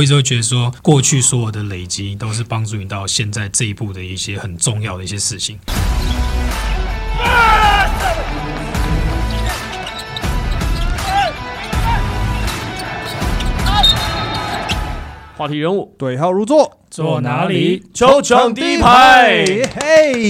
我一直会觉得说，过去所有的累积都是帮助你到现在这一步的一些很重要的一些事情。话题人物对号入座，坐哪里？球场第一排。嘿，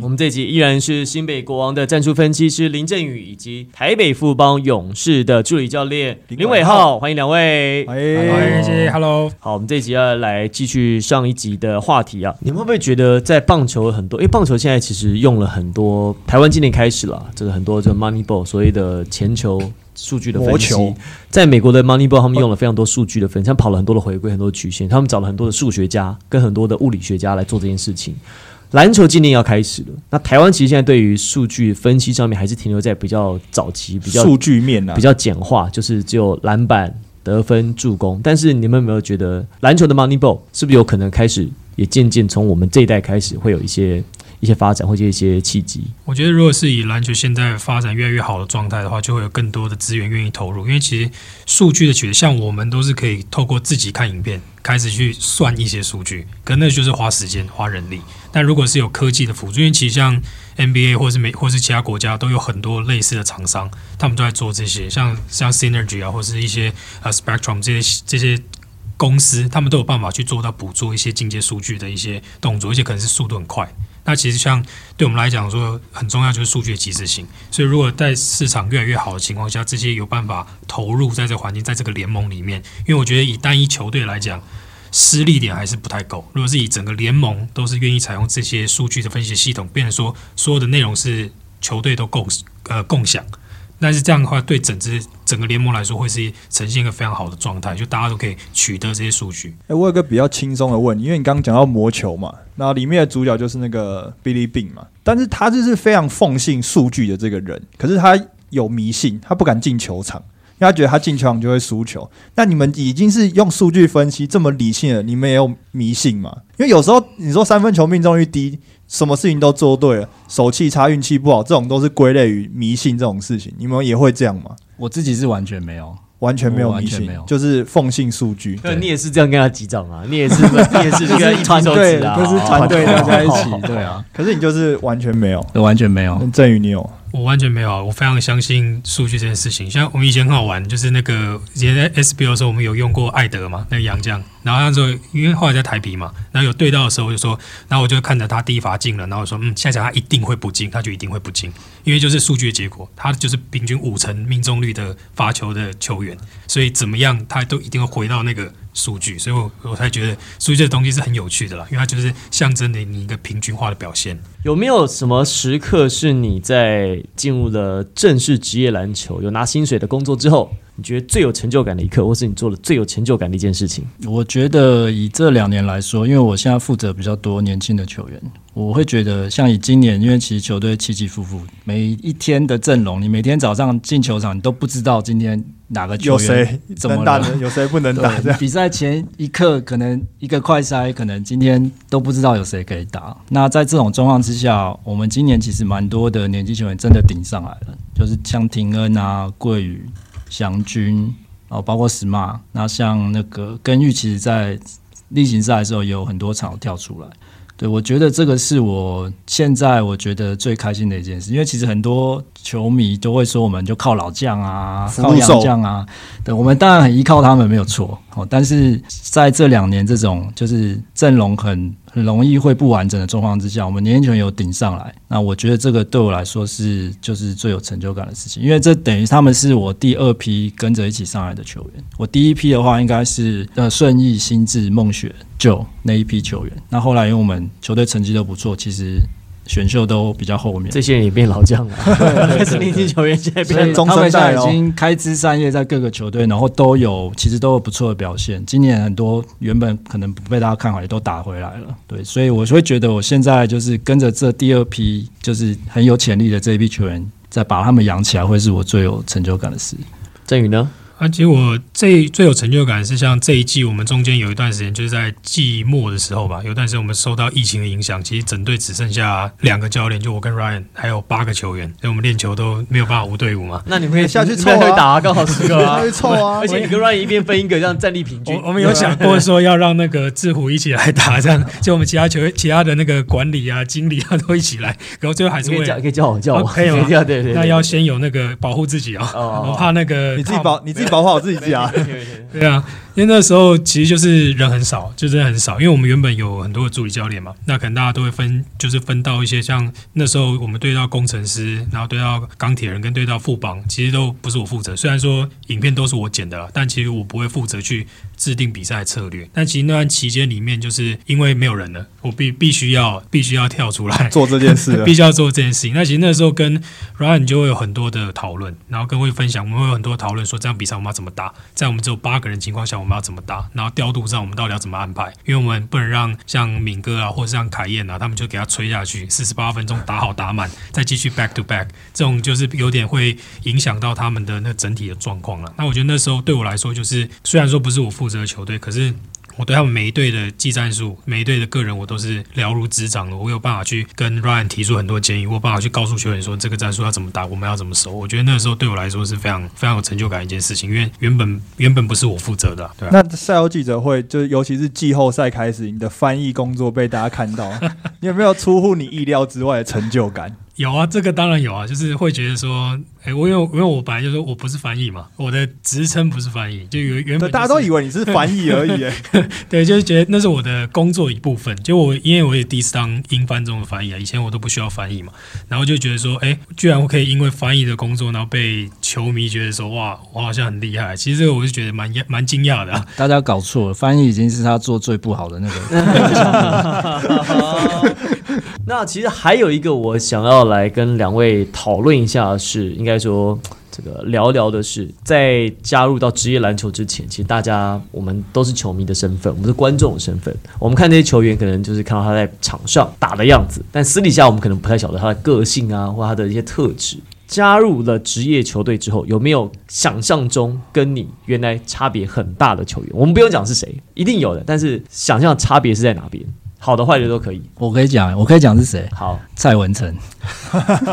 我们这集依然是新北国王的战术分析师林振宇，以及台北富邦勇士的助理教练林伟浩浩，欢迎两位。欢哎迎，谢谢，Hello。好，我们这一集要来继续上一集的话题啊。你们会不会觉得在棒球很多？因为棒球现在其实用了很多，台湾今年开始了，这个很多这个 Moneyball 所谓的前球数据的分析。在美国的 Moneyball 他们用了非常多数据的分析，他们跑了很多的回归，很多的曲线，他们找了很多的数学家跟很多的物理学家来做这件事情。篮球今年要开始了，那台湾其实现在对于数据分析上面还是停留在比较早期、比较数据面啊比，较简化，就是只有篮板、得分、助攻。但是你们有没有觉得篮球的 Moneyball 是不是有可能开始也渐渐从我们这一代开始会有一些一些发展，或者一些契机？我觉得，如果是以篮球现在发展越来越好的状态的话，就会有更多的资源愿意投入。因为其实数据的取得，像我们都是可以透过自己看影片开始去算一些数据，可那就是花时间、花人力。但如果是有科技的辅助，因为其实像 NBA 或是美或是其他国家都有很多类似的厂商，他们都在做这些，像像 Synergy 啊，或是一些呃 Spectrum 这些这些公司，他们都有办法去做到捕捉一些进阶数据的一些动作，而且可能是速度很快。那其实像对我们来讲说很重要就是数据的及时性，所以如果在市场越来越好的情况下，这些有办法投入在这环境，在这个联盟里面，因为我觉得以单一球队来讲，失利点还是不太够。如果是以整个联盟都是愿意采用这些数据的分析系统，变成说所有的内容是球队都共呃共享。但是这样的话，对整支整个联盟来说，会是呈现一个非常好的状态，就大家都可以取得这些数据。哎，我有个比较轻松的问，因为你刚刚讲到魔球嘛，那里面的主角就是那个 Billy Bean 嘛，但是他就是非常奉信数据的这个人，可是他有迷信，他不敢进球场。因为他觉得他进球场就会输球，那你们已经是用数据分析这么理性了，你们也有迷信吗？因为有时候你说三分球命中率低，什么事情都做对了，手气差、运气不好，这种都是归类于迷信这种事情，你们也会这样吗？我自己是完全没有，完全没有迷信没有，就是奉信数据。对，你也是这样跟他击掌啊？你也是，你也是这个一团队，啊，就是团队大家一起哦，对啊，可是你就是完全没有，完全没有。郑宇你有？我完全没有啊，我非常相信数据这件事情。像我们以前很好玩，就是那个以前在 SBO 的时候，我们有用过艾德嘛，那个洋将。然后那时候因为后来在台皮嘛，然后有对到的时候，我就说，然后我就看着他第一罚进了，然后我说，嗯，下一场他一定会不进，他就一定会不进，因为就是数据的结果，他就是平均五成命中率的罚球的球员，所以怎么样他都一定会回到那个数据，所以我我才觉得数据这东西是很有趣的啦，因为它就是象征着你一个平均化的表现。有没有什么时刻是你在进入了正式职业篮球、有拿薪水的工作之后，你觉得最有成就感的一刻，或是你做了最有成就感的一件事情？我觉得以这两年来说，因为我现在负责比较多年轻的球员，我会觉得像以今年，因为其实球队起起伏伏，每一天的阵容，你每天早上进球场，你都不知道今天哪个球有员谁怎么打的，有谁不能打？比赛前一刻可能一个快筛，可能今天都不知道有谁可以打。那在这种状况之下，我们今年其实蛮多的年轻球员真的顶上来了，就是像廷恩啊、桂宇、祥军，哦，包括 Smart，。那像那个根玉，其实在例行赛的时候也有很多场跳出来。对，我觉得这个是我现在我觉得最开心的一件事，因为其实很多球迷都会说，我们就靠老将啊，靠福禄寿洋将啊，对，我们当然很依靠他们没有错，但是在这两年这种就是阵容很很容易会不完整的状况之下，我们年轻球员有顶上来，那我觉得这个对我来说是就是最有成就感的事情，因为这等于他们是我第二批跟着一起上来的球员，我第一批的话应该是呃顺义、新智、梦雪、就那一批球员，那后来因为我们球队成绩都不错，其实选秀都比较后面，这些人也变老将了，开始年轻球员现在所变以他们现在中生代哦已经开枝散叶在各个球队，然后都有其实都有不错的表现。今年很多原本可能不被大家看好，也都打回来了。对，所以我会觉得我现在就是跟着这第二批就是很有潜力的这一批球员，再把他们养起来，会是我最有成就感的事。振宇呢？而且我最最有成就感是像这一季，我们中间有一段时间就是在季末的时候吧，有段时间我们受到疫情的影响，其实整队只剩下两个教练，就我跟 Ryan，还有八个球员，所以我们练球都没有办法无队伍嘛。那你们可以下去凑啊。可以打啊，刚好十个啊。凑啊。而且你跟 Ryan 一边分一个，这样战力平均。我我们有想过说要让那个志虎一起来打，这样就我们其他球其他的那个管理啊、经理啊都一起来，然后最后还是为了可以叫可以叫我叫我，哦可以吗？叫 对对，对。那要先有那个保护自己啊，哦。我怕那个你自己保你自己保护好自己家。对啊，因为那时候其实就是人很少，就真的很少。因为我们原本有很多的助理教练嘛，那可能大家都会分，就是分到一些像那时候我们对到工程师，然后对到钢铁人跟对到副帮，其实都不是我负责。虽然说影片都是我剪的啦，但其实我不会负责去制定比赛策略。但其实那段期间里面，就是因为没有人了，我必必须要必须要跳出来 做这件事了 必须要做这件事情。那其实那时候跟 Ryan 就会有很多的讨论，然后跟会分享，我们会有很多讨论说这样比赛我们要怎么打，在我们只有八个人情况下我们要怎么打，然后调度上我们到底要怎么安排，因为我们不能让像敏哥啊或者像凯燕啊，他们就给他吹下去，四十八分钟打好打满，再继续 back to back，这种就是有点会影响到他们的那整体的状况了。那我觉得那时候对我来说，就是虽然说不是我负责的球队，可是。我对他们每一队的技战术、每一队的个人，我都是了如指掌的。我有办法去跟 Ryan 提出很多建议，我有办法去告诉球员说这个战术要怎么打，我们要怎么守。我觉得那个时候对我来说是非常非常有成就感的一件事情，因为原本原本不是我负责的、对啊。那赛后记者会，就是尤其是季后赛开始，你的翻译工作被大家看到，你有没有出乎你意料之外的成就感？有啊，这个当然有啊，就是会觉得说，哎，我因为因为我本来就说我不是翻译嘛，我的职称不是翻译，就原原本、对，大家都以为你是翻译而已。哎对，就是觉得那是我的工作一部分。就我因为我也第一次当英翻中的翻译啊，以前我都不需要翻译嘛，然后就觉得说，哎，居然我可以因为翻译的工作，然后被球迷觉得说，哇，我好像很厉害。其实这个我是觉得蛮蛮惊讶的、啊。大家搞错了，翻译已经是他做最不好的那个。那其实还有一个我想要来跟两位讨论一下是，应该说这个聊聊的是，在加入到职业篮球之前，其实大家我们都是球迷的身份，我们是观众的身份。我们看这些球员，可能就是看到他在场上打的样子，但私底下我们可能不太晓得他的个性啊，或他的一些特质。加入了职业球队之后，有没有想象中跟你原来差别很大的球员？我们不用讲是谁，一定有的，但是想象差别是在哪边？好的、坏的都可以。我可以讲，我可以讲是谁？好，蔡文成，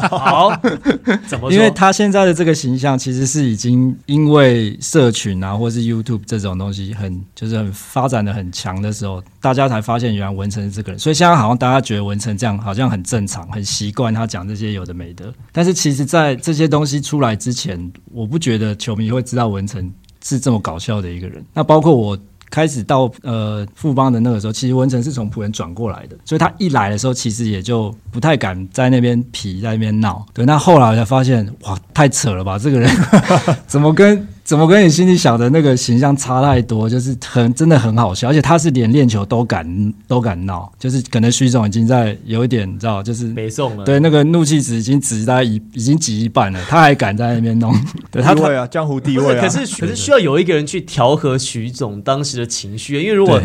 好，怎么说？因为他现在的这个形象，其实是已经因为社群啊，或是 YouTube 这种东西很就是很发展的很强的时候，大家才发现原来文成是这个人。所以现在好像大家觉得文成这样好像很正常，很习惯他讲这些有的没的。但是其实，在这些东西出来之前，我不觉得球迷会知道文成是这么搞笑的一个人。那包括我。开始到呃富邦的那个时候，其实文成是从浦原转过来的，所以他一来的时候，其实也就不太敢在那边皮，在那边闹。对，那后来我才发现，哇，太扯了吧，这个人 怎么跟怎么跟你心里想的那个形象差太多，就是很真的很好笑，而且他是连练球都敢都敢闹，就是可能徐总已经在有一点你知道，就是没送了。对那个怒气值已经值在一已经挤一半了，他还敢在那边弄，对他他地位啊，江湖地，位啊。可是可是需要有一个人去调和徐总当时的情绪，因为如果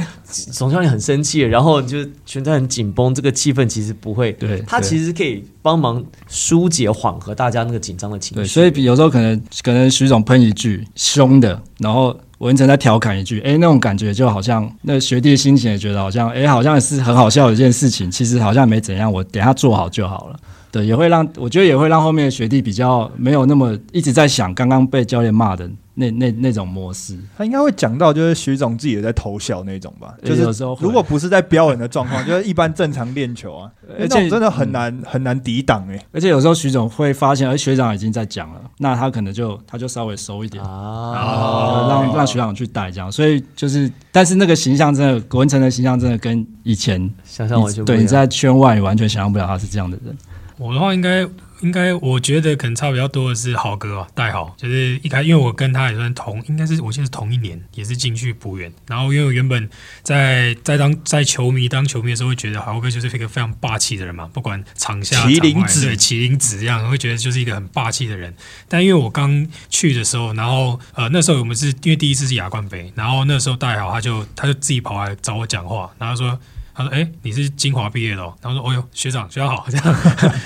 总教练很生气，然后就全在很紧绷，这个气氛其实不会。对对他其实可以帮忙疏解、缓和大家那个紧张的情绪。对，所以比有时候可能可能徐总喷一句凶的，然后文成在调侃一句，哎，那种感觉就好像那学弟心情也觉得好像，哎，好像是很好笑的一件事情，其实好像没怎样，我等下做好就好了。对，也会让我觉得也会让后面的学弟比较没有那么一直在想刚刚被教练骂的那那那种模式。他应该会讲到，就是徐总自己也在偷笑那种吧？就对有时候会是如果不是在飙人的状况，就是一般正常练球啊，而且那种真的很难很难抵挡哎。而且有时候徐总会发现，而学长已经在讲了，那他可能就他就稍微收一点。啊，呃让让学长去带这样，所以就是，但是那个形象真的，文成的形象真的跟以前想象完全不一样对你在圈外，你完全想象不了他是这样的人。我的话应该应该，我觉得可能差比较多的是豪哥啊，戴豪，就是一开，因为我跟他也算同，应该是我记得是同一年，也是进去补员。然后因为我原本在在当在球迷当球迷的时候，会觉得豪哥就是一个非常霸气的人嘛，不管场下麒麟场外子对麒麟子一样，会觉得就是一个很霸气的人。但因为我刚去的时候，然后呃那时候我们是因为第一次是亚冠杯，然后那时候戴豪他就他就自己跑来找我讲话，然后说。他他说：“哎、你是金华毕业的、哦。”然后说：“哦哟，学长，学长好。”这样，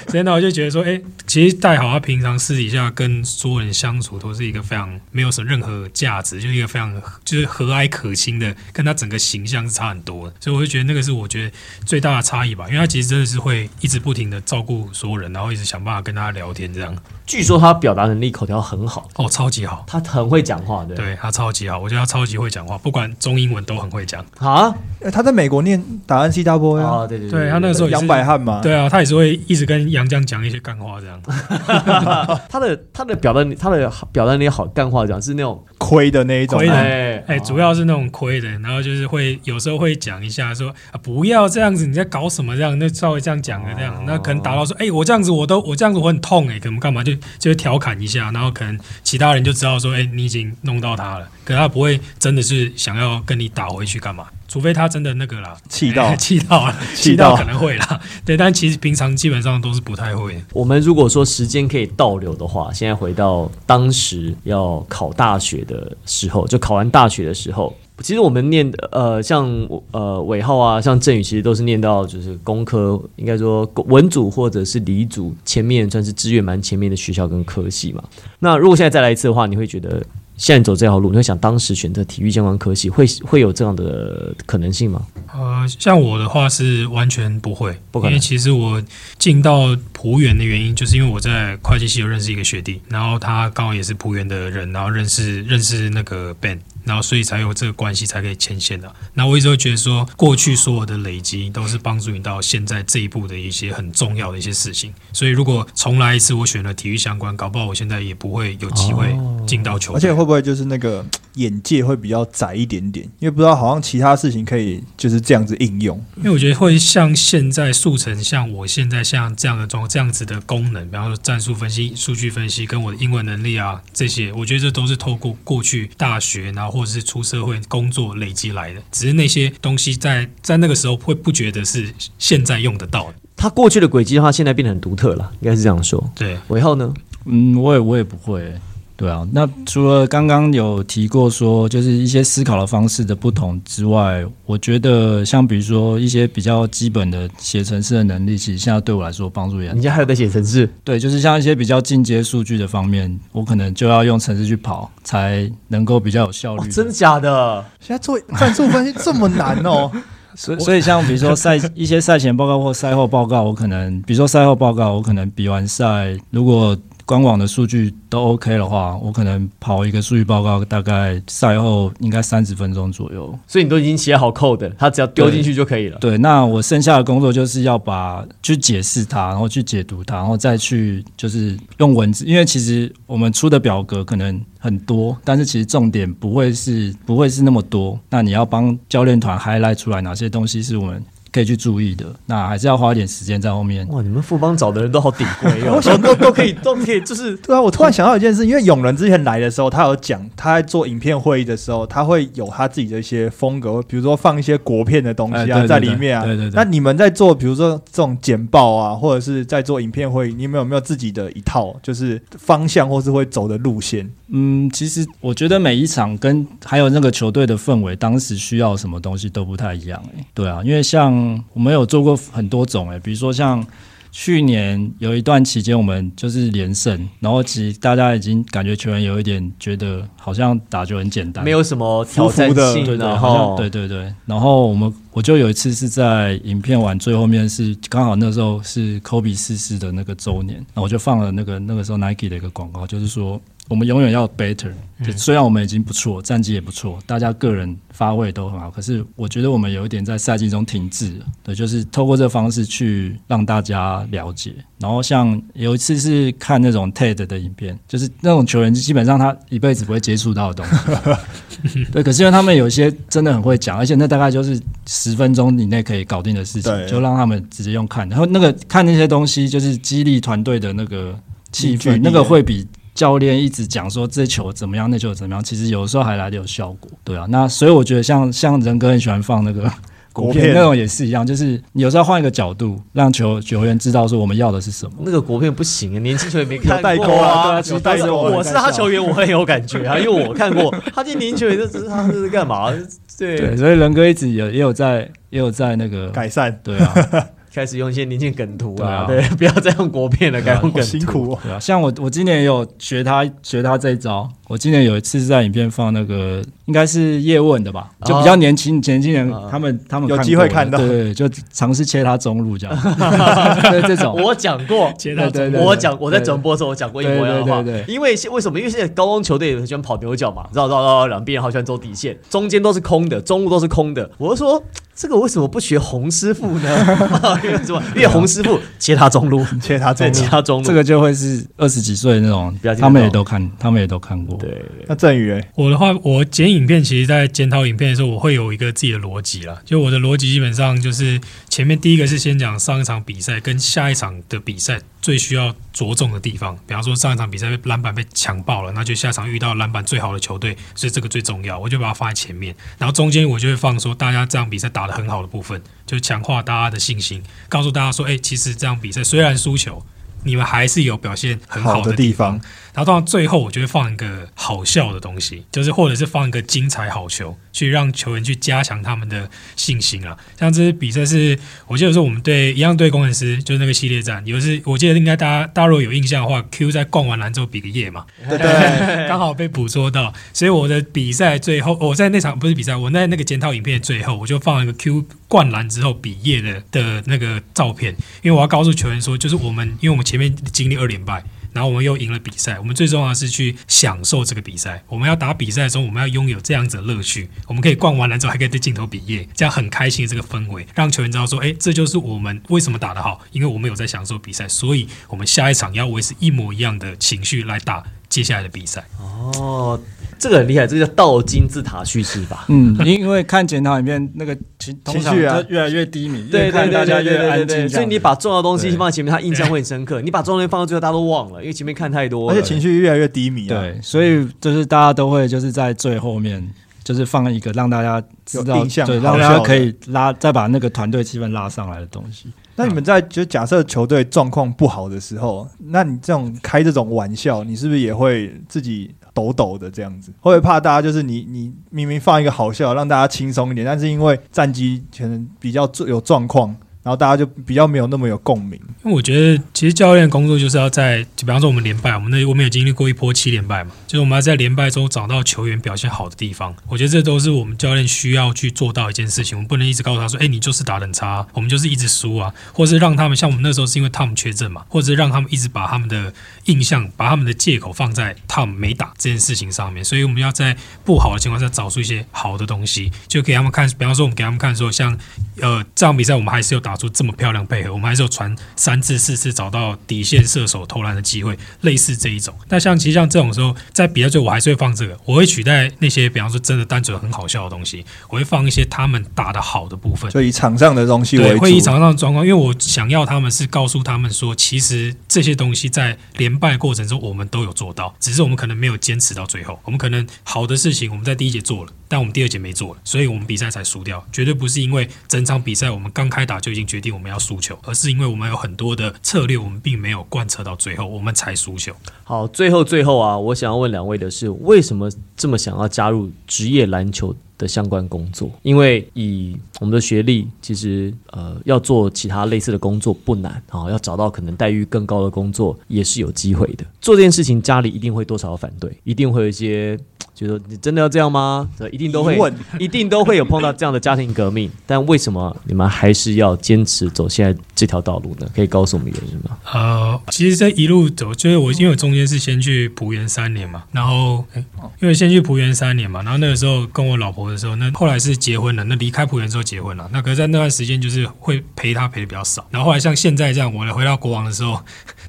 所以呢，我就觉得说，哎、其实戴好他平常私底下跟所有人相处都是一个非常没有什么任何价值，就是一个非常就是和蔼可亲的，跟他整个形象是差很多的。所以我就觉得那个是我觉得最大的差异吧，因为他其实真的是会一直不停的照顾所有人，然后一直想办法跟大家聊天这样。据说他表达能力、口条很好，哦，超级好。他很会讲话，对对他超级好，我觉得他超级会讲话，不管中英文都很会讲。啊呃他在美国念打 N C W 啊，啊，对对对他那个时候杨百翰嘛，对啊，他也是会一直跟杨绛讲一些干话这样。他的他的表达他的表达能力好，干话讲是那种亏的那一种亏，的。哎哎、主要是那种亏的，然后就是会有时候会讲一下说啊，不要这样子，你在搞什么这样，那稍微这样讲的这样，那可能打到说，哎、我这样子我都我这样子我很痛哎、可能干嘛就就会调侃一下，然后可能其他人就知道说，哎、你已经弄到他了，可他不会真的是想要跟你打回去干嘛，除非他真的那个啦，气到。哎气到。了，气到气到。可能会啦，对，但其实平常基本上都是不太会。我们如果说时间可以倒流的话，现在回到当时要考大学的时候，就考完大学的时候，其实我们念呃，像呃尾号啊，像振宇，其实都是念到就是工科，应该说文组或者是理组前面算是志愿蛮前面的学校跟科系嘛。那如果现在再来一次的话，你会觉得现在走这条路，你会想当时选择体育相关科系，会会有这样的可能性吗？呃，像我的话是完全不会，不可能因为其实我进到浦原的原因，就是因为我在会计系有认识一个学弟，然后他刚好也是浦原的人，然后认识认识那个 Ben，然后所以才有这个关系才可以牵线的。那我一直会觉得说，过去所有的累积都是帮助你到现在这一步的一些很重要的一些事情。所以如果重来一次，我选了体育相关，搞不好我现在也不会有机会进到球队。而且会不会就是那个眼界会比较窄一点点？因为不知道好像其他事情可以就是这样子应用。因为我觉得会像现在速成，像我现在像这样的状这样子的功能，比方说战术分析、数据分析跟我的英文能力啊这些，我觉得这都是透过过去大学然后或者是出社会工作累积来的。只是那些东西在在那个时候会不觉得是现在用得到的。它过去的轨迹的话，现在变得很独特了，应该是这样说。对，尾号呢？嗯，我也我也不会欸、对啊。那除了刚刚有提过说，就是一些思考的方式的不同之外，我觉得像比如说一些比较基本的写程式的能力，其实现在对我来说帮助也很人家还有在写程式，对，就是像一些比较进阶数据的方面，我可能就要用程式去跑，才能够比较有效率、，哦真的假的？现在做战术分析这么难哦，所以所以像比如说赛 一些赛前报告或赛后报告，我可能比如说赛后报告，我可能比完赛，如果官网的数据都 OK 的话，我可能跑一个数据报告，大概赛后应该三十分钟左右。所以你都已经写好 code，他只要丢进去就可以了。对，那我剩下的工作就是要把去解释它，然后去解读它，然后再去就是用文字，因为其实我们出的表格可能很多，但是其实重点不会是不会是那么多。那你要帮教练团 highlight 出来哪些东西是我们可以去注意的，那还是要花一点时间在后面。哇，你们富邦找的人都好顶规哦，都都都可以都可以，就是 对啊，我突然想到一件事，因为永仁之前来的时候，他有讲他在做影片会议的时候，他会有他自己的一些风格，比如说放一些国片的东西啊、在里面啊。对对对那你们在做，比如说这种简报啊，或者是在做影片会议，你们有没有自己的一套，就是方向或是会走的路线？嗯，其实我觉得每一场跟还有那个球队的氛围，当时需要什么东西都不太一样、欸。对啊，因为像我们有做过很多种、欸，比如说像去年有一段期间，我们就是连胜，然后其实大家已经感觉球员有一点觉得好像打球很简单，没有什么挑战性，对对，然好像后对对对，然后我们我就有一次是在影片完最后面是刚好那时候是 Kobe 逝世的那个周年，然后我就放了那个那个时候 Nike 的一个广告，就是说我们永远要 better，、就虽然我们已经不错，战绩也不错，大家个人发挥都很好，可是我觉得我们有一点在赛季中停滞了，对，就是透过这个方式去让大家了解。然后像有一次是看那种 TED 的影片，就是那种球员基本上他一辈子不会接触到的东西。对，可是因为他们有些真的很会讲，而且那大概就是十分钟以内可以搞定的事情，就让他们直接用看。然后那个看那些东西，就是激励团队的那个气氛，那个会比教练一直讲说这球怎么样，那球怎么样，其实有时候还来的有效果。对啊，那所以我觉得像像仁哥很喜欢放那个国片那种也是一样，就是你有时候换一个角度，让球球员知道说我们要的是什么。那个国片不行啊，年轻球员没看过代沟过啊啊。对啊有代沟我是他球员，我很有感觉啊，因为我看过他这年轻球员，这只是他这是干嘛？对，对，所以仁哥一直有也有在也有在那个改善，对啊，开始用一些年轻梗图啊，对对，不要再用国片了，改用梗图。辛苦哦。对啊，像我我今年也有学他学他这一招。我今年有一次是在影片放那个应该是叶问的吧，就比较年轻年轻人啊他们他们有机会看到对就尝试切他中路这样，对这种。我讲过，接到对对对我讲我在转播的时候我讲过一模一样的话对对，对因为现为什么？因为现在高中球队很喜欢跑牛角嘛，绕绕绕绕两边，好喜欢走底线，中间都是空的，中路都是空的。我就说这个为什么不学洪师傅呢？因为什么？因为洪师傅切他中路，对，切他中路切他中路，这个就会是二十几岁那种他们也都看，他们也都看过。对。那振宇嘞，我的话，我剪影片，其实在检讨影片的时候，我会有一个自己的逻辑啦。就我的逻辑基本上就是前面第一个是先讲上一场比赛跟下一场的比赛最需要着重的地方，比方说上一场比赛篮板被抢爆了，那就下场遇到篮板最好的球队，所以这个最重要，我就把它放在前面。然后中间我就会放说大家这场比赛打得很好的部分，就强化大家的信心，告诉大家说，哎、其实这场比赛虽然输球。你们还是有表现很好的地方，然后到最后，我就会放一个好笑的东西，就是或者是放一个精彩好球，去让球员去加强他们的信心啊。像这次比赛是，我记得是我们对一样对工程师，就是那个系列战，有一次我记得应该大家大家如果有印象的话，Q 在灌完篮之后比个耶嘛，对对，刚好被捕捉到，所以我的比赛最后，我在那场不是比赛，我在那个检讨影片的最后，我就放了一个 Q 灌篮之后比耶的的那个照片，因为我要告诉球员说，就是我们，因为我们前面经历二连败。然后我们又赢了比赛，我们最重要的是去享受这个比赛。我们要打比赛的时候，我们要拥有这样子的乐趣。我们可以逛完篮之后，还可以对镜头比耶，这样很开心的这个氛围，让球员知道说，哎，这就是我们为什么打得好，因为我们有在享受比赛，所以我们下一场要维持一模一样的情绪来打接下来的比赛。哦，这个很厉害，这个叫倒金字塔叙事法。嗯，因为看检讨里面那个情情绪啊越来越低迷，对看大对对家越安静所以你把重要的东西放在前面，他印象会很深刻。你把重要的东西放到最后，大家都忘了，因为前面看太多，而且情绪越来越低迷啊。对，所以就是大家都会就是在最后面，就是放一个让大家知道，对，让大家可以拉再把那个团队气氛拉上来的东西。那你们在就假设球队状况不好的时候，那你这种开这种玩笑，你是不是也会自己抖抖的这样子？会不会怕大家就是你你明明放一个好笑，让大家轻松一点，但是因为战绩可能比较有状况，然后大家就比较没有那么有共鸣。因为我觉得，其实教练工作就是要在，就比方说我们连败，我们那我们有经历过一波七连败嘛，就是我们要在连败中找到球员表现好的地方。我觉得这都是我们教练需要去做到一件事情。我们不能一直告诉他说：“哎，你就是打得很差、我们就是一直输啊。”或是让他们像我们那时候是因为 Tom 缺阵嘛，或者是让他们一直把他们的印象、把他们的借口放在 Tom 没打这件事情上面。所以我们要在不好的情况下找出一些好的东西，就给他们看。比方说，我们给他们看说，像呃这场比赛我们还是有打出这么漂亮配合，我们还是有传三次四次找到底线射手投篮的机会，类似这一种。那像其实像这种时候，在比赛最后我还是会放这个，我会取代那些比方说真的单纯很好笑的东西，我会放一些他们打的好的部分。就以场上的东西为，主。会议场上的状况，因为我想要他们是告诉他们说，其实这些东西在连败过程中我们都有做到，只是我们可能没有坚持到最后。我们可能好的事情我们在第一节做了，但我们第二节没做，所以我们比赛才输掉。绝对不是因为整场比赛我们刚开打就已经决定我们要输球，而是因为我们有很多的策略我们并没有贯彻到最后，我们才输球。好，最后最后啊，我想要问两位的是，为什么这么想要加入职业篮球的相关工作？因为以我们的学历，其实呃要做其他类似的工作不难啊、要找到可能待遇更高的工作也是有机会的。做这件事情，家里一定会多少反对，一定会有一些觉得你真的要这样吗？这一定都会一定都会有碰到这样的家庭革命。但为什么你们还是要坚持走现在这条道路呢？可以告诉我们原因吗？呃，其实这一路走，就是我因为我中间是先去浦原三年嘛，然后诶因为先去浦原三年嘛，然后那个时候跟我老婆的时候，那后来是结婚了，那离开浦原之后结婚了，那可是在那段时间就是会陪她陪的比较少，然后后来像现在这样，我回到国王的时候，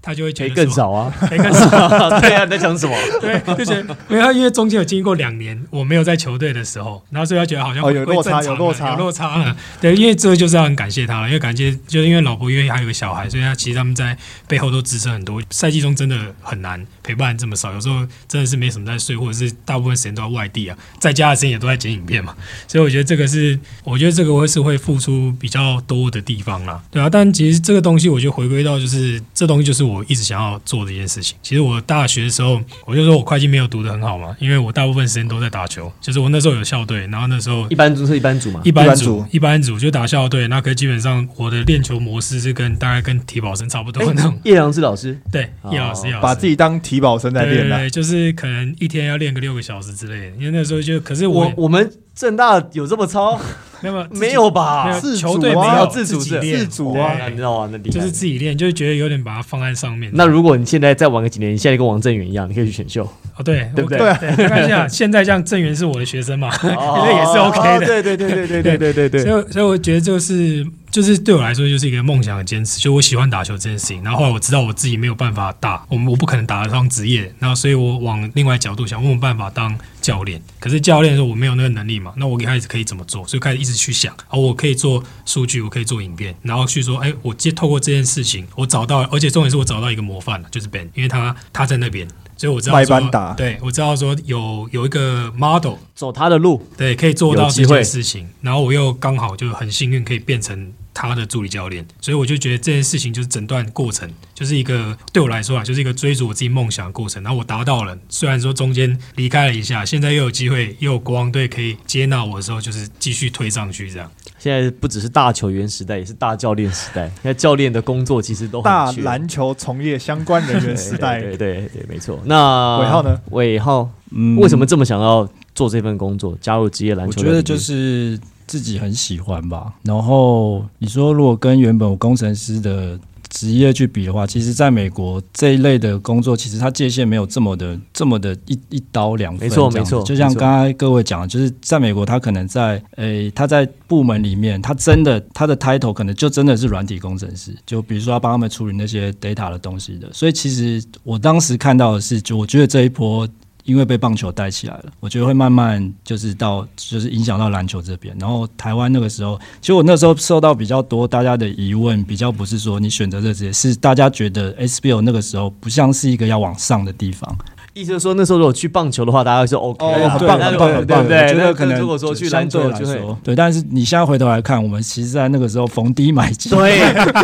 她就会觉得说，更少啊！陪更少，对啊，你在讲什么？对，就觉得因为他因为中间有经经过两年我没有在球队的时候，然后所以他觉得好像哦有落差有落差有落差了。对，因为这个就是要很感谢他了，因为感谢就是因为老婆因为还有个小孩，所以他其实他们在背后都支撑很多。赛季中真的很难陪伴这么少，有时候真的是没什么在睡，或者是大部分时间都在外地啊，在家的时间也都在剪影片嘛。所以我觉得这个是，我觉得这个会是会付出比较多的地方啦，对啊。但其实这个东西，我觉得回归到就是这东西就是我一直想要做的一件事情。其实我大学的时候，我就说我会计没有读得很好嘛，因为我大部分时间都在打球，就是我那时候有校队，然后那时候一般组是一般组嘛，一般组一般组。就打校队，那可是基本上我的练球模式是跟大概跟体保生差不多哎那种，叶良志老师？对，哦。叶老师，叶老师。把自己当体保生在练了。对对对，就是可能一天要练个六个小时之类的，因为那时候就可是我我我们正大有这么操？那么没有吧？球队没啊有自主是己练。自主啊？你知道吗？那就是自己练，就是觉得有点把它放在上面。那如果你现在再玩个几年，你现在跟王正源一样，你可以去选秀，哦，对对不对我对，没关系啊。现在像郑源是我的学生嘛，哦那 也是 OK 的对对对对对对对对对。所以所以我觉得就是就是对我来说就是一个梦想的坚持，就我喜欢打球这件事情。然后后来我知道我自己没有办法打，我们我不可能打得上职业，然后所以我往另外角度想，我有办法当教练。可是教练说我没有那个能力嘛，那我一开始可以怎么做？所以开始一直去想，哦，我可以做数据，我可以做影片，然后去说，哎，我接透过这件事情，我找到，而且重点是我找到一个模范了，就是 Ben，因为他他在那边。所以我知道班打对我知道说有有一个 model，走他的路，对，可以做到这件事情。然后我又刚好就很幸运可以变成他的助理教练，所以我就觉得这件事情就是整段过程，就是一个对我来说啊，就是一个追逐我自己梦想的过程。然后我达到了，虽然说中间离开了一下，现在又有机会，又有国王队可以接纳我的时候，就是继续推上去这样。现在不只是大球员时代，也是大教练时代。现在教练的工作其实都很大篮球从业相关人员时代，对对对对，没错。那尾号呢？尾号嗯为什么这么想要做这份工作，加入职业篮球我？觉得就是自己很喜欢吧。然后你说，如果跟原本我工程师的职业去比的话，其实在美国这一类的工作，其实它界限没有这么的这么的一一刀两分没错没错就像刚才各位讲的，就是在美国，他可能在诶、他在部门里面，他真的他的 title 可能就真的是软体工程师，就比如说要帮他们处理那些 data 的东西的。所以其实我当时看到的是，就我觉得这一波。因为被棒球带起来了，我觉得会慢慢就是到就是影响到篮球这边。然后台湾那个时候，其实我那时候受到比较多大家的疑问，比较不是说你选择这职业，是大家觉得 SBL 那个时候不像是一个要往上的地方。意思就是说，那时候如果去棒球的话，大家会说 OK，哦很棒很棒很棒对那可能如果说去篮球就会。对，但是你现在回头来看，我们其实在那个时候逢低买进，对，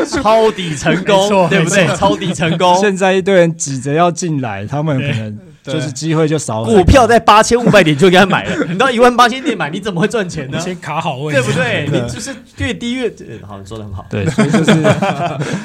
抄底成功，错对不对抄底成功，现在一堆人挤着要进来，他们可能对就是机会就少很股票在八千五百点就给他买了，你到一万八千点买，你怎么会赚钱呢？先卡好位，对不对？你就是越低越呃好，你说的很好，对，所以就是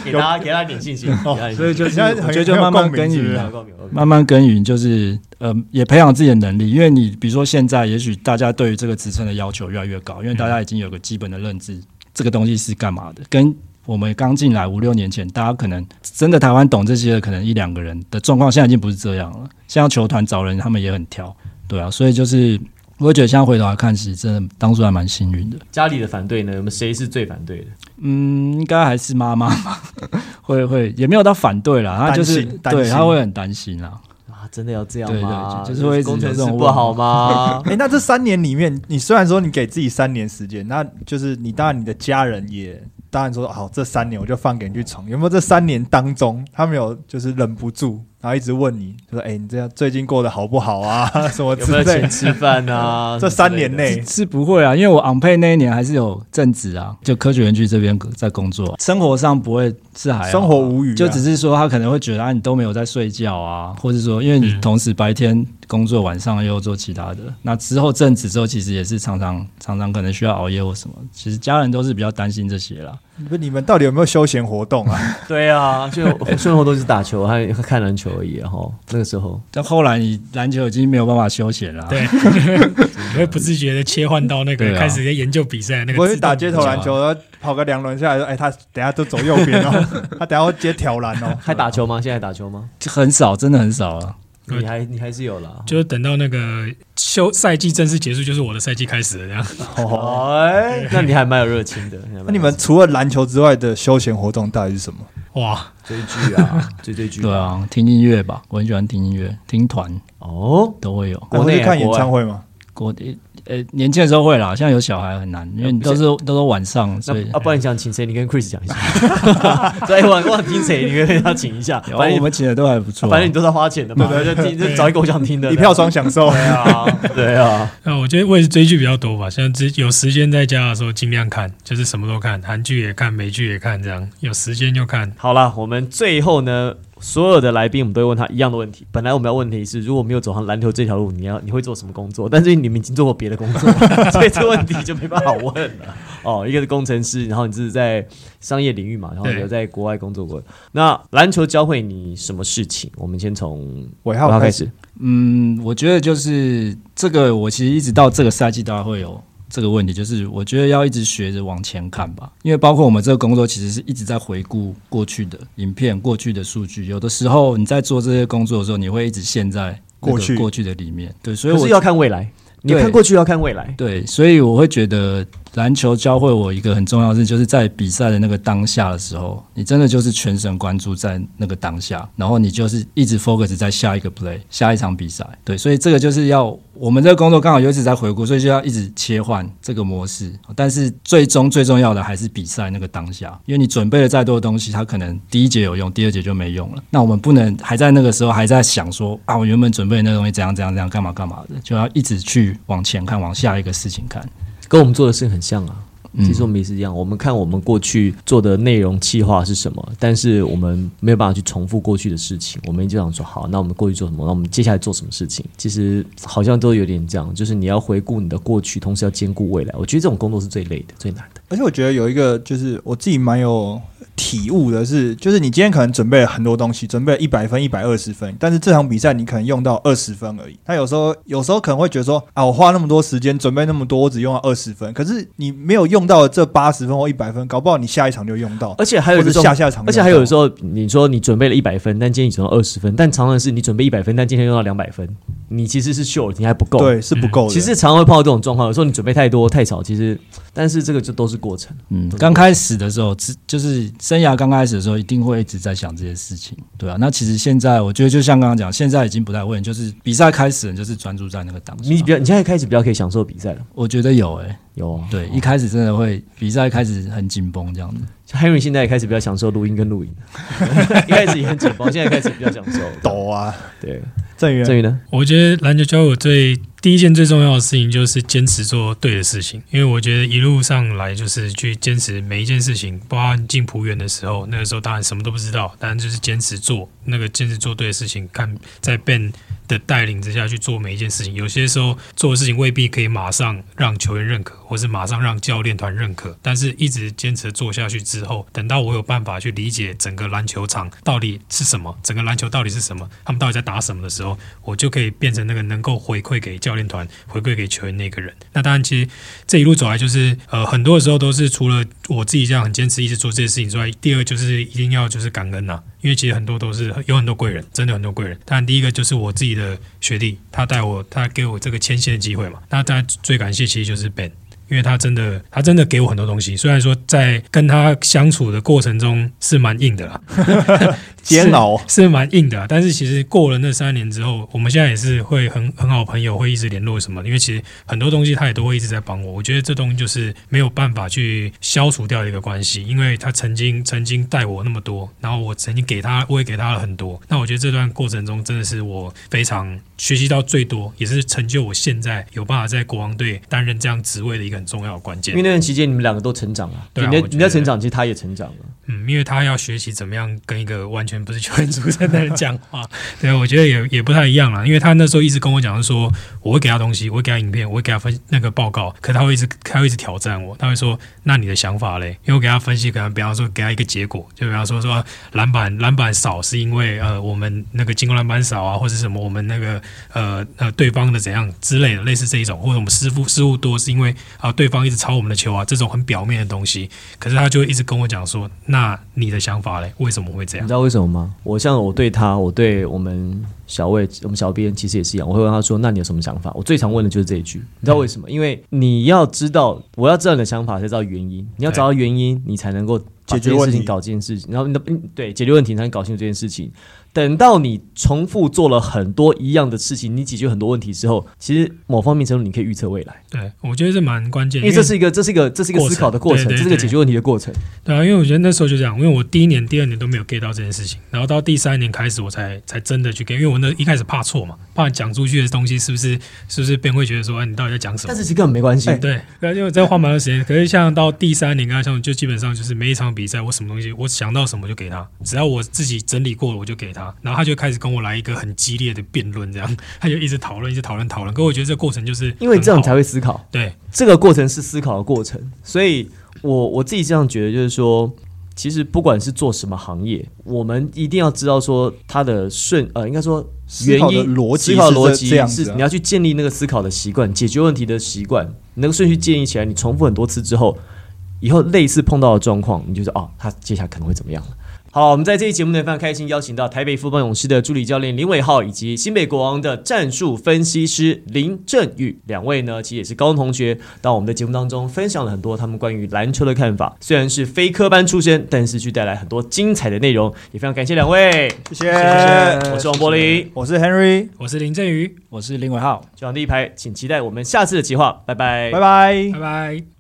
给大家给他点信心，给他点信心所以就是我觉得就慢慢耕耘慢慢耕耘，就是呃，也培养自己的能力。因为你比如说现在，也许大家对于这个职称的要求越来越高，因为大家已经有个基本的认知，这个东西是干嘛的。跟我们刚进来五六年前，大家可能真的台湾懂这些的，可能一两个人的状况，现在已经不是这样了。现在球团找人，他们也很挑，对啊，所以就是我会觉得现在回头来看，其实真的当初还蛮幸运的。家里的反对呢？我们谁是最反对的？嗯，应该还是妈妈吧，会会也没有到反对啦，她就是对，心她会很担心啦。啊，真的要这样对对吗？就就是会一直工程这种不好吗？哎、那这三年里面，你虽然说你给自己三年时间，那就是你当然你的家人也当然说好，这三年我就放给你去闯。有没有这三年当中，他们有就是忍不住，然后一直问你，就说哎、你这样最近过得好不好啊？什么有没有之类钱。吃饭啊？这三年内，是不会啊，因为我昂佩那一年还是有正职啊，就科学园区这边在工作，生活上不会是还啊生活无语啊就只是说他可能会觉得啊，你都没有在睡觉啊，或者说因为你嗯同时白天工作，晚上又做其他的，那之后正职之后，其实也是常常常常可能需要熬夜或什么，其实家人都是比较担心这些啦。不你们到底有没有休闲活动啊？对啊，就生活都是打球，还有看篮球而已。然后那个时候，但后来你篮球已经没有办法休闲了啊，对，你会不自觉的切换到那个开始在研究比赛那个我自动去打街头篮球，然后跑个两轮下来说，哎、他等下都走右边哦，他等下会接挑篮哦。还打球吗？现在打球吗？很少，真的很少啊。对你还你还是有了。就是等到那个休赛季正式结束，就是我的赛季开始了，这样。哦，哎，那你还蛮有热情的。那你们除了篮球之外的休闲活动到底是什么？哇，追剧啊，追追剧。对啊，听音乐吧，我很喜欢听音乐，听团哦，都会有。国内看演唱会吗？国呃年轻的时候会啦，现在有小孩很难，因为你都是都是晚上，所以啊，不然你想请谁？你跟 Chris 讲一下。所以我忘听谁，你跟他请一下。反正我们请的都还不错。反正你都是要花钱的嘛，就听就找一个我想听的，一票双享受。对啊，对啊。那我觉得我也是追剧比较多吧，像只有时间在家的时候尽量看，就是什么都看，韩剧也看，美剧也看，这样有时间就看。好了，我们最后呢，所有的来宾我们都会问他一样的问题。本来我们要问题是，如果没有走上篮球这条路，你要你会做什么工作？但是你们已经做过别的工作，所以这个问题就没办法问了。哦，一个是工程师，然后你是在商业领域嘛，然后对有在国外工作过。那篮球教会你什么事情？我们先从尾我要开号开始，始。嗯，我觉得就是这个，我其实一直到这个赛季都还会有这个问题，就是我觉得要一直学着往前看吧，因为包括我们这个工作其实是一直在回顾过去的影片、过去的数据，有的时候你在做这些工作的时候，你会一直陷在过去。过去的里面，对，所以我是要看未来，你对。看过去要看未来。对，所以我会觉得篮球教会我一个很重要的事，就是在比赛的那个当下的时候，你真的就是全神贯注在那个当下，然后你就是一直 focus 在下一个 play、下一场比赛。对，所以这个就是要我们这个工作刚好又一直在回顾，所以就要一直切换这个模式。但是最终最重要的还是比赛那个当下，因为你准备了再多的东西，它可能第一节有用，第二节就没用了。那我们不能还在那个时候还在想说啊，我原本准备的那个东西怎样怎样怎样干嘛干嘛的，就要一直去往前看，往下一个事情看。跟我们做的事情很像啊。嗯其实我们也是一样，我们看我们过去做的内容计划是什么，但是我们没有办法去重复过去的事情。我们就想说，好，那我们过去做什么？那我们接下来做什么事情？其实好像都有点这样，就是你要回顾你的过去，同时要兼顾未来。我觉得这种工作是最累的、最难的。而且我觉得有一个就是我自己蛮有体悟的是，就是你今天可能准备了很多东西，准备了一百分、一百二十分，但是这场比赛你可能用到二十分而已。那有时候有时候可能会觉得说啊，我花那么多时间准备那么多，我只用了二十分，可是你没有用到这八十分或一百分，搞不好你下一场就用到，而且还有一或者个下下场，而且还有时候，你说你准备了一百分，但今天你只用二十分，但常常是你准备一百分，但今天用到两百分，你其实是 short，你还不够。，对是不够的。其实常常会碰到这种状况，有时候你准备太多太少，其实，但是这个就都是过程。嗯，刚开始的时候，只就是生涯刚开始的时候，一定会一直在想这些事情，对啊。那其实现在，我觉得就像刚刚讲，现在已经不太问，就是比赛开始，你就是专注在那个当下。你比较，你现在开始比较可以享受比赛了，我觉得有诶、有啊。对，一开始真的会比赛开始很紧绷这样子。Henry 现在也开始比较享受录音跟录影，一开始也很紧绷，现在开始比较享受。抖啊，对，郑宇郑宇呢？我觉得篮球教我最第一件最重要的事情就是坚持做对的事情，因为我觉得一路上来就是去坚持每一件事情，包括进浦园的时候，那个时候当然什么都不知道，当然就是坚持做那个坚持做对的事情，看在 Ben 的带领之下去做每一件事情。有些时候做的事情未必可以马上让球员认可，或是马上让教练团认可，但是一直坚持做下去之后，等到我有办法去理解整个篮球场到底是什么，整个篮球到底是什么，他们到底在打什么的时候，我就可以变成那个能够回馈给教练团、回馈给球员那个人。那当然，其实这一路走来，就是呃，很多的时候都是除了我自己这样很坚持一直做这些事情之外，第二就是一定要就是感恩呐、因为其实很多都是有很多贵人，真的很多贵人。但，第一个就是我自己的学弟，他带我，他给我这个牵线的机会嘛。那大家最感谢其实就是 Ben。因为他真的，他真的给我很多东西。虽然说在跟他相处的过程中是蛮硬的啦，煎熬，是蛮硬的啊、但是其实过了那三年之后，我们现在也是会很很好朋友，会一直联络什么的。因为其实很多东西他也都会一直在帮我。我觉得这东西就是没有办法去消除掉一个关系，因为他曾经曾经带我那么多，然后我曾经给他，我也给他了很多。那我觉得这段过程中真的是我非常学习到最多，也是成就我现在有办法在国王队担任这样职位的一个很重要的关键因为。那段期间你们两个都成长了，你的对你在成长，其实他也成长了。嗯，因为他要学习怎么样跟一个完全不是球员出身的人讲话，对，我觉得也也不太一样啦。因为他那时候一直跟我讲说，我会给他东西，我会给他影片，我会给他分那个报告，可他会一直他会一直挑战我，他会说，那你的想法嘞？因为我给他分析，可能比方说给他一个结果，就比方说说篮板篮板少是因为呃我们那个进攻篮板少啊，或者什么我们那个呃呃对方的怎样之类的，类似这一种，或者我们失误失误多是因为啊、对方一直抄我们的球啊，这种很表面的东西，可是他就会一直跟我讲说，那你的想法嘞？为什么会这样你知？道为什么吗？我像我对他，我对我们小魏，我们小编其实也是一样，我会问他说：“那你有什么想法？”我最常问的就是这一句，你知道为什么？因为你要知道，我要知道你的想法，才知道原因。你要找到原因，你才能够解决事情搞这件事情，然后你的嗯对解决问题，才能搞清楚这件事情。等到你重复做了很多一样的事情，你解决很多问题之后，其实某方面程度你可以预测未来，对，我觉得这蛮关键，因为这是一个这是一个这是一个思考的过程，这是一个解决问题的过程。对啊，因为我觉得那时候就这样，因为我第一年、第二年都没有 get 到这件事情，然后到第三年开始，我才才真的去 get，因为我那一开始怕错嘛，怕讲出去的东西是不是是不是别人会觉得说，哎，你到底在讲什么但？是其实根本没关系，哎对，对，因为我在花蛮多时间。可是像到第三年跟他相处，就基本上就是每一场比赛，我什么东西我想到什么就给他，只要我自己整理过了我就给他，然后他就开始跟我来一个很激烈的辩论，这样他就一直讨论，一直讨论讨论。可我觉得这个过程就是因为这样才会会思考。对这个过程是思考的过程，所以我我自己这样觉得，就是说，其实不管是做什么行业，我们一定要知道说它的顺呃，应该说原因逻辑思考逻辑是你要去建立那个思考的习惯，解决问题的习惯，你那个顺序建立起来，你重复很多次之后，以后类似碰到的状况，你就说哦，他接下来可能会怎么样了。好，我们在这期节目呢非常开心，邀请到台北富邦勇士的助理教练林伟浩，以及新北国王的战术分析师林振宇两位呢，其实也是高中同学，到我们的节目当中分享了很多他们关于篮球的看法。虽然是非科班出身，但是却带来很多精彩的内容，也非常感谢两位。谢谢。我是王柏林，我是 Henry，我是林振宇，我是林伟浩。就场第一排，请期待我们下次的计划，拜拜，拜拜拜。拜。